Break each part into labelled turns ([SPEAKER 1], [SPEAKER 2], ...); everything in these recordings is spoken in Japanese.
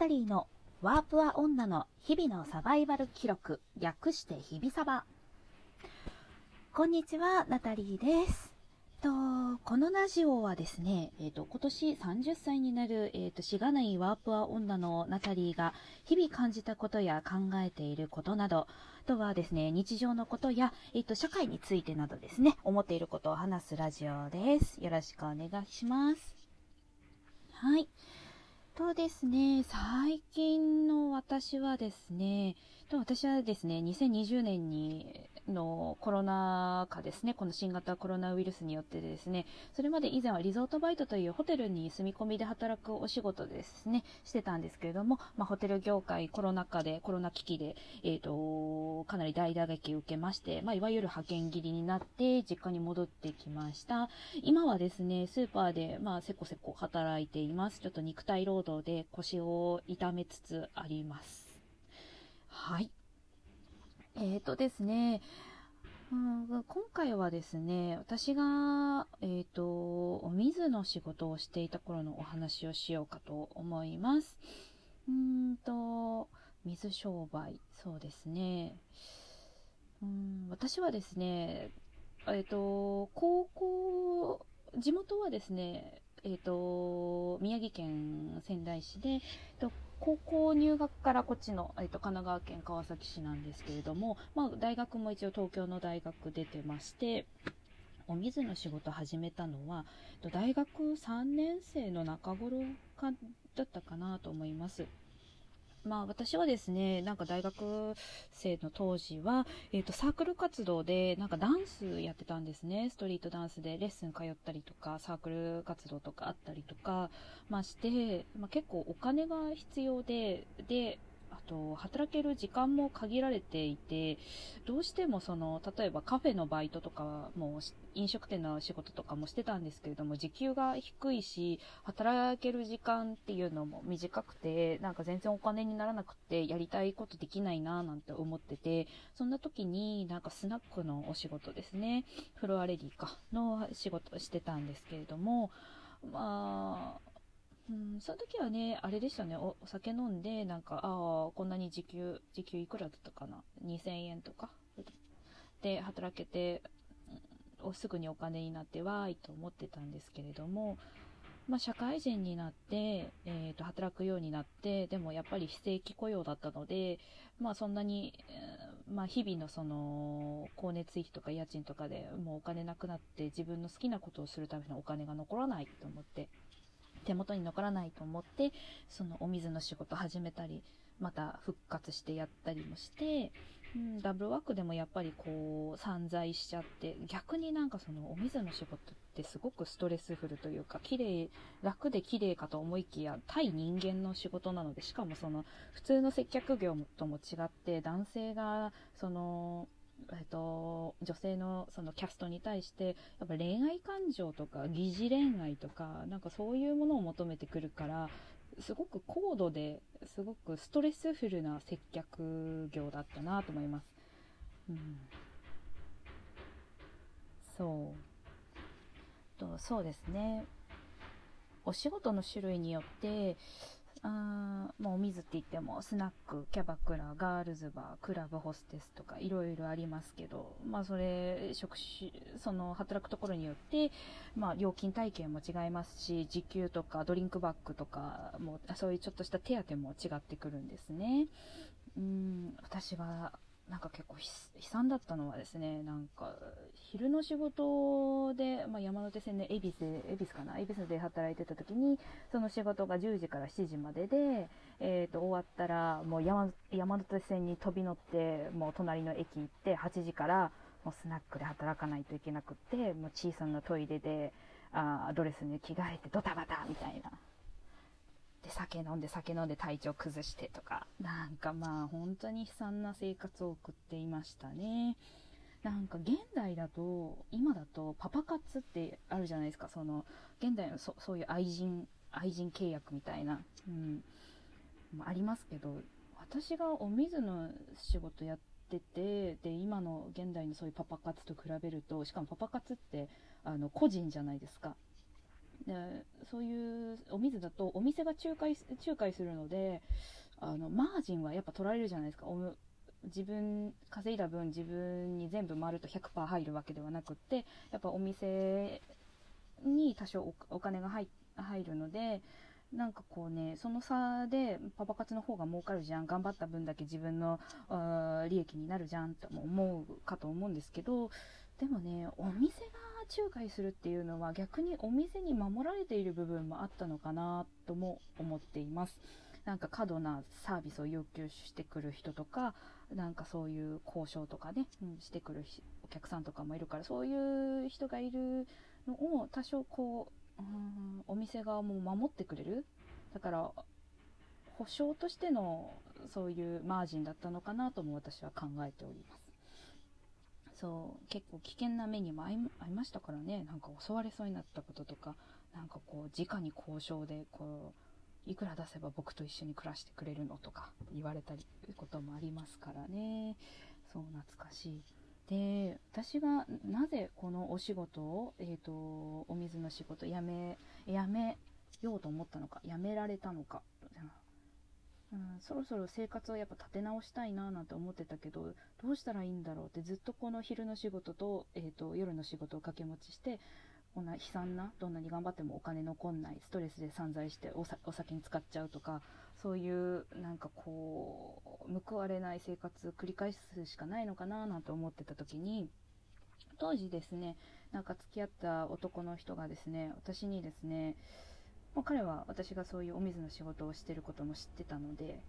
[SPEAKER 1] タリーのワープア女の日々のサバイバル記録、略して日々サバ。こんにちは、ナタリーです。と、このラジオはですね、えっ、ー、と、今年30歳になる、えっ、ー、と、しがないワープア女のナタリーが、日々感じたことや考えていることなど、あとはですね、日常のことや、えっ、ー、と、社会についてなどですね、思っていることを話すラジオです。よろしくお願いします。はい。とですね、最近の私はですね、と私はですね、2020年にのコロナ禍ですね、この新型コロナウイルスによってですね、それまで以前はリゾートバイトというホテルに住み込みで働くお仕事ですね、してたんですけれども、まあ、ホテル業界コロナ禍で、コロナ危機で、えっ、ー、と、かなり大打撃を受けまして、まあ、いわゆる派遣切りになって実家に戻ってきました。今はですね、スーパーで、まあ、せこせこ働いています。ちょっと肉体労働で腰を痛めつつあります。はい。えっ、ー、とですね、うん、今回はですね、私が、えっ、ー、と、お水の仕事をしていた頃のお話をしようかと思います。うんと、水商売、そうですね。うん私はですね、えっ、ー、と、高校、地元はですね、えっ、ー、と、宮城県仙台市で、高校入学からこっちの、えーと、神奈川県川崎市なんですけれども、まあ、大学も一応東京の大学出てまして、お水の仕事始めたのは、大学3年生の中頃かだったかなと思います。まあ私はですね、なんか大学生の当時は、えっ、ー、とサークル活動でなんかダンスやってたんですね。ストリートダンスでレッスン通ったりとか、サークル活動とかあったりとか、まあして、まあ結構お金が必要で、で、あと、働ける時間も限られていて、どうしてもその、例えばカフェのバイトとかも、飲食店の仕事とかもしてたんですけれども、時給が低いし、働ける時間っていうのも短くて、なんか全然お金にならなくて、やりたいことできないななんて思ってて、そんな時になんかスナックのお仕事ですね、フロアレディか、の仕事してたんですけれども、まあ、うん、その時はね、あれでしたね、お酒飲んで、なんか、ああ、こんなに時給、時給いくらだったかな ?2000 円とか。で働けて、うん、すぐにお金になってわーいと思ってたんですけれども、まあ、社会人になって、えー、と働くようになって、でもやっぱり非正規雇用だったので、まあ、そんなに、まあ、日々のその光熱費とか家賃とかでもうお金なくなって自分の好きなことをするためのお金が残らないと思って、手元に残らないと思って、そのお水の仕事始めたり、また復活してやったりもして、うん、ダブルワークでもやっぱりこう散財しちゃって、逆になんかそのお水の仕事ってすごくストレスフルというか、綺麗、楽で綺麗かと思いきや、対人間の仕事なので、しかもその普通の接客業とも違って、男性がその、えっと、女性のそのキャストに対して、やっぱ恋愛感情とか、疑似恋愛とか、なんかそういうものを求めてくるから、すごく高度で、すごくストレスフルな接客業だったなと思います。うん。そう。と、そうですね。お仕事の種類によって、あもうお水って言っても、スナック、キャバクラ、ガールズバー、クラブホステスとかいろいろありますけど、まあそれ、職種、その働くところによって、まあ料金体系も違いますし、時給とかドリンクバッグとかも、そういうちょっとした手当も違ってくるんですね。うん、私はなんか結構悲惨だったのはですね、なんか、昼の仕事で、まあ、山手線で恵比寿、恵比寿かな恵比寿で働いてた時に、その仕事が10時から7時までで、えっ、ー、と、終わったら、もう山、山手線に飛び乗って、もう隣の駅行って、8時から、もうスナックで働かないといけなくって、もう小さなトイレで、あドレスに着替えてドタバタみたいな。で、酒飲んで酒飲んで体調崩してとか、なんかまあ本当に悲惨な生活を送っていましたね。なんか現代だと、今だとパパ活ってあるじゃないですか、その、現代のそそういう愛人、愛人契約みたいな、うん、ありますけど、私がお水の仕事やってて、で、今の現代のそういうパパ活と比べると、しかもパパ活って、あの、個人じゃないですか。でそういうお水だとお店が仲介仲介するのであのマージンはやっぱ取られるじゃないですか。お自分稼いだ分自分に全部回ると100%入るわけではなくってやっぱお店に多少お金が入るのでなんかこうねその差でパパ活の方が儲かるじゃん。頑張った分だけ自分の利益になるじゃんと思うかと思うんですけどでもねお店が仲介するっていうのは逆にお店に守られている部分もあったのかなとも思っています。なんか過度なサービスを要求してくる人とか、なんかそういう交渉とかね、うん、してくるお客さんとかもいるから、そういう人がいるのを多少こう、うん、お店側も守ってくれる。だから、保証としてのそういうマージンだったのかなとも私は考えております。そう、結構危険な目にも遭いましたからね、なんか襲われそうになったこととか、なんかこう、直に交渉で、こう、いくら出せば僕と一緒に暮らしてくれるのとか言われたりこともありますからね。そう、懐かしい。で、私がなぜこのお仕事を、えっ、ー、と、お水の仕事辞め、辞めようと思ったのか、辞められたのか、うん、そろそろ生活をやっぱ立て直したいななんて思ってたけど、どうしたらいいんだろうってずっとこの昼の仕事と、え、ー、と、夜の仕事を掛け持ちして、こんな悲惨な、どんなに頑張ってもお金残んない、ストレスで散財してお酒に使っちゃうとか、そういうなんかこう、報われない生活を繰り返すしかないのかななんて思ってた時に、当時ですね、なんか付き合った男の人がですね、私にですね、もう彼は私がそういうお水の仕事をしてることも知ってたので、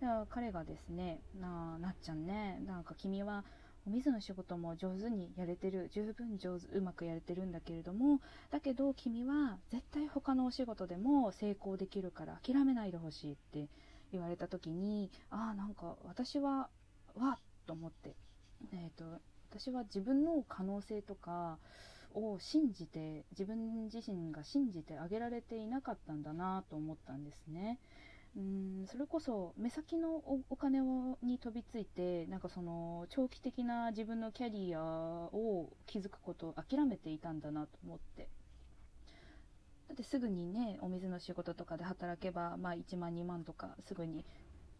[SPEAKER 1] だから彼がですね、なあ、なっちゃんね、なんか君はお水の仕事も上手にやれてる、十分上手、うまくやれてるんだけれども、だけど君は絶対他のお仕事でも成功できるから諦めないでほしいって言われた時に、ああ、なんか私は、わっと思って、えっ、ー、と、私は自分の可能性とか、を信じて自分自身が信じてあげられていなかったんだなと思ったんですね。うんそれこそ目先のお金をに飛びついてなんかその長期的な自分のキャリアを築くことを諦めていたんだなと思ってだってすぐにねお水の仕事とかで働けば、まあ、1万2万とかすぐに、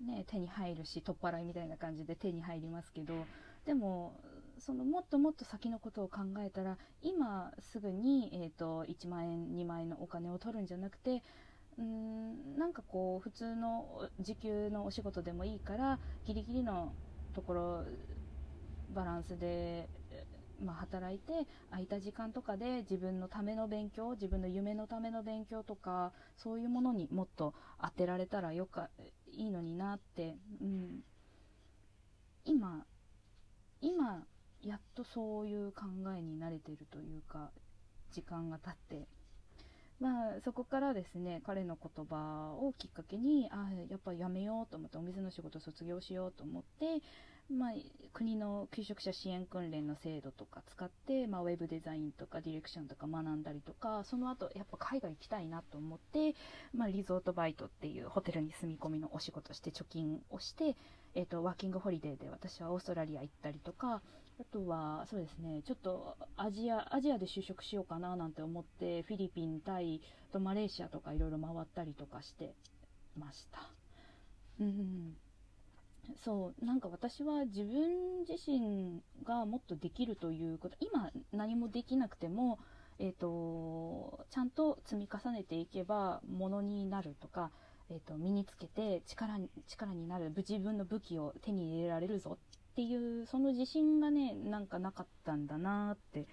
[SPEAKER 1] ね、手に入るし取っ払いみたいな感じで手に入りますけどでもそのもっともっと先のことを考えたら今すぐに、えーと、1万円2万円のお金を取るんじゃなくてうんなんかこう普通の時給のお仕事でもいいからギリギリのところバランスで、まあ、働いて空いた時間とかで自分のための勉強自分の夢のための勉強とかそういうものにもっと当てられたらよかいいのになって、うん、今今やっとそういう考えに慣れてるというか時間が経って。まあそこからですね彼の言葉をきっかけにあやっぱやめようと思ってお水の仕事卒業しようと思ってまあ、国の求職者支援訓練の制度とか使って、まあ、ウェブデザインとかディレクションとか学んだりとか、その後、やっぱ海外行きたいなと思って、まあ、リゾートバイトっていうホテルに住み込みのお仕事して貯金をして、えっ、ー、と、ワーキングホリデーで私はオーストラリア行ったりとか、あとは、そうですね、ちょっとアジア、アジアで就職しようかななんて思って、フィリピン、タイ、とマレーシアとかいろいろ回ったりとかしてました。うん。そう、なんか私は自分自身がもっとできるということ、今何もできなくても、えっ、ー、と、ちゃんと積み重ねていけばものになるとか、えっ、ー、と、身につけて力に、力になる、自分の武器を手に入れられるぞていう、その自信がね、なんかなかったんだなって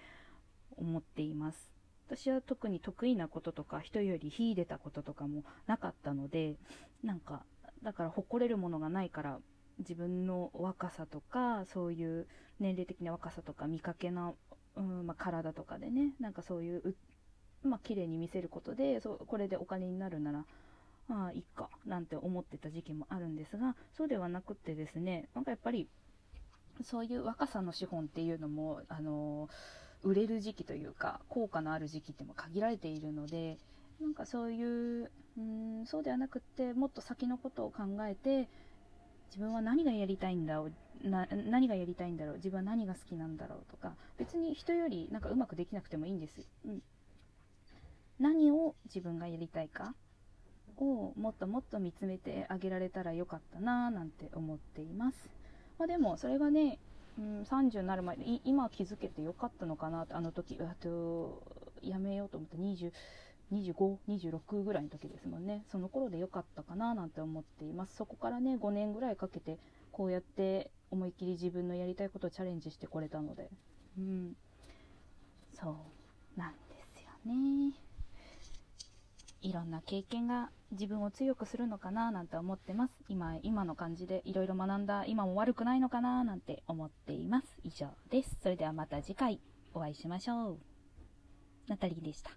[SPEAKER 1] 思っています。私は特に得意なこととか、人より秀でたこととかもなかったので、なんか、だから誇れるものがないから、自分の若さとか、そういう年齢的な若さとか、見かけな、うんまあ、体とかでね、なんかそういう、まあ、綺麗に見せることで、そうこれでお金になるなら、ああ、いっか、なんて思ってた時期もあるんですが、そうではなくってですね、なんかやっぱり、そういう若さの資本っていうのも、あの売れる時期というか、効果のある時期っても限られているので、なんかそういう、うん、そうではなくって、もっと先のことを考えて、自分は何がやりたいんだろうな、何がやりたいんだろう、自分は何が好きなんだろうとか、別に人よりなんかうまくできなくてもいいんです。うん。何を自分がやりたいかをもっともっと見つめてあげられたらよかったなぁなんて思っています。まあ、でもそれがね、うん、30になる前に今気づけてよかったのかなってあの時あとやめようと思った20 25、26ぐらいの時ですもんね。その頃で良かったかななんて思っています。そこからね、5年ぐらいかけて、こうやって思いっきり自分のやりたいことをチャレンジしてこれたので。うん。そうなんですよね。いろんな経験が自分を強くするのかななんて思ってます。今、今の感じでいろいろ学んだ今も悪くないのかななんて思っています。以上です。それではまた次回お会いしましょう。ナタリーでした。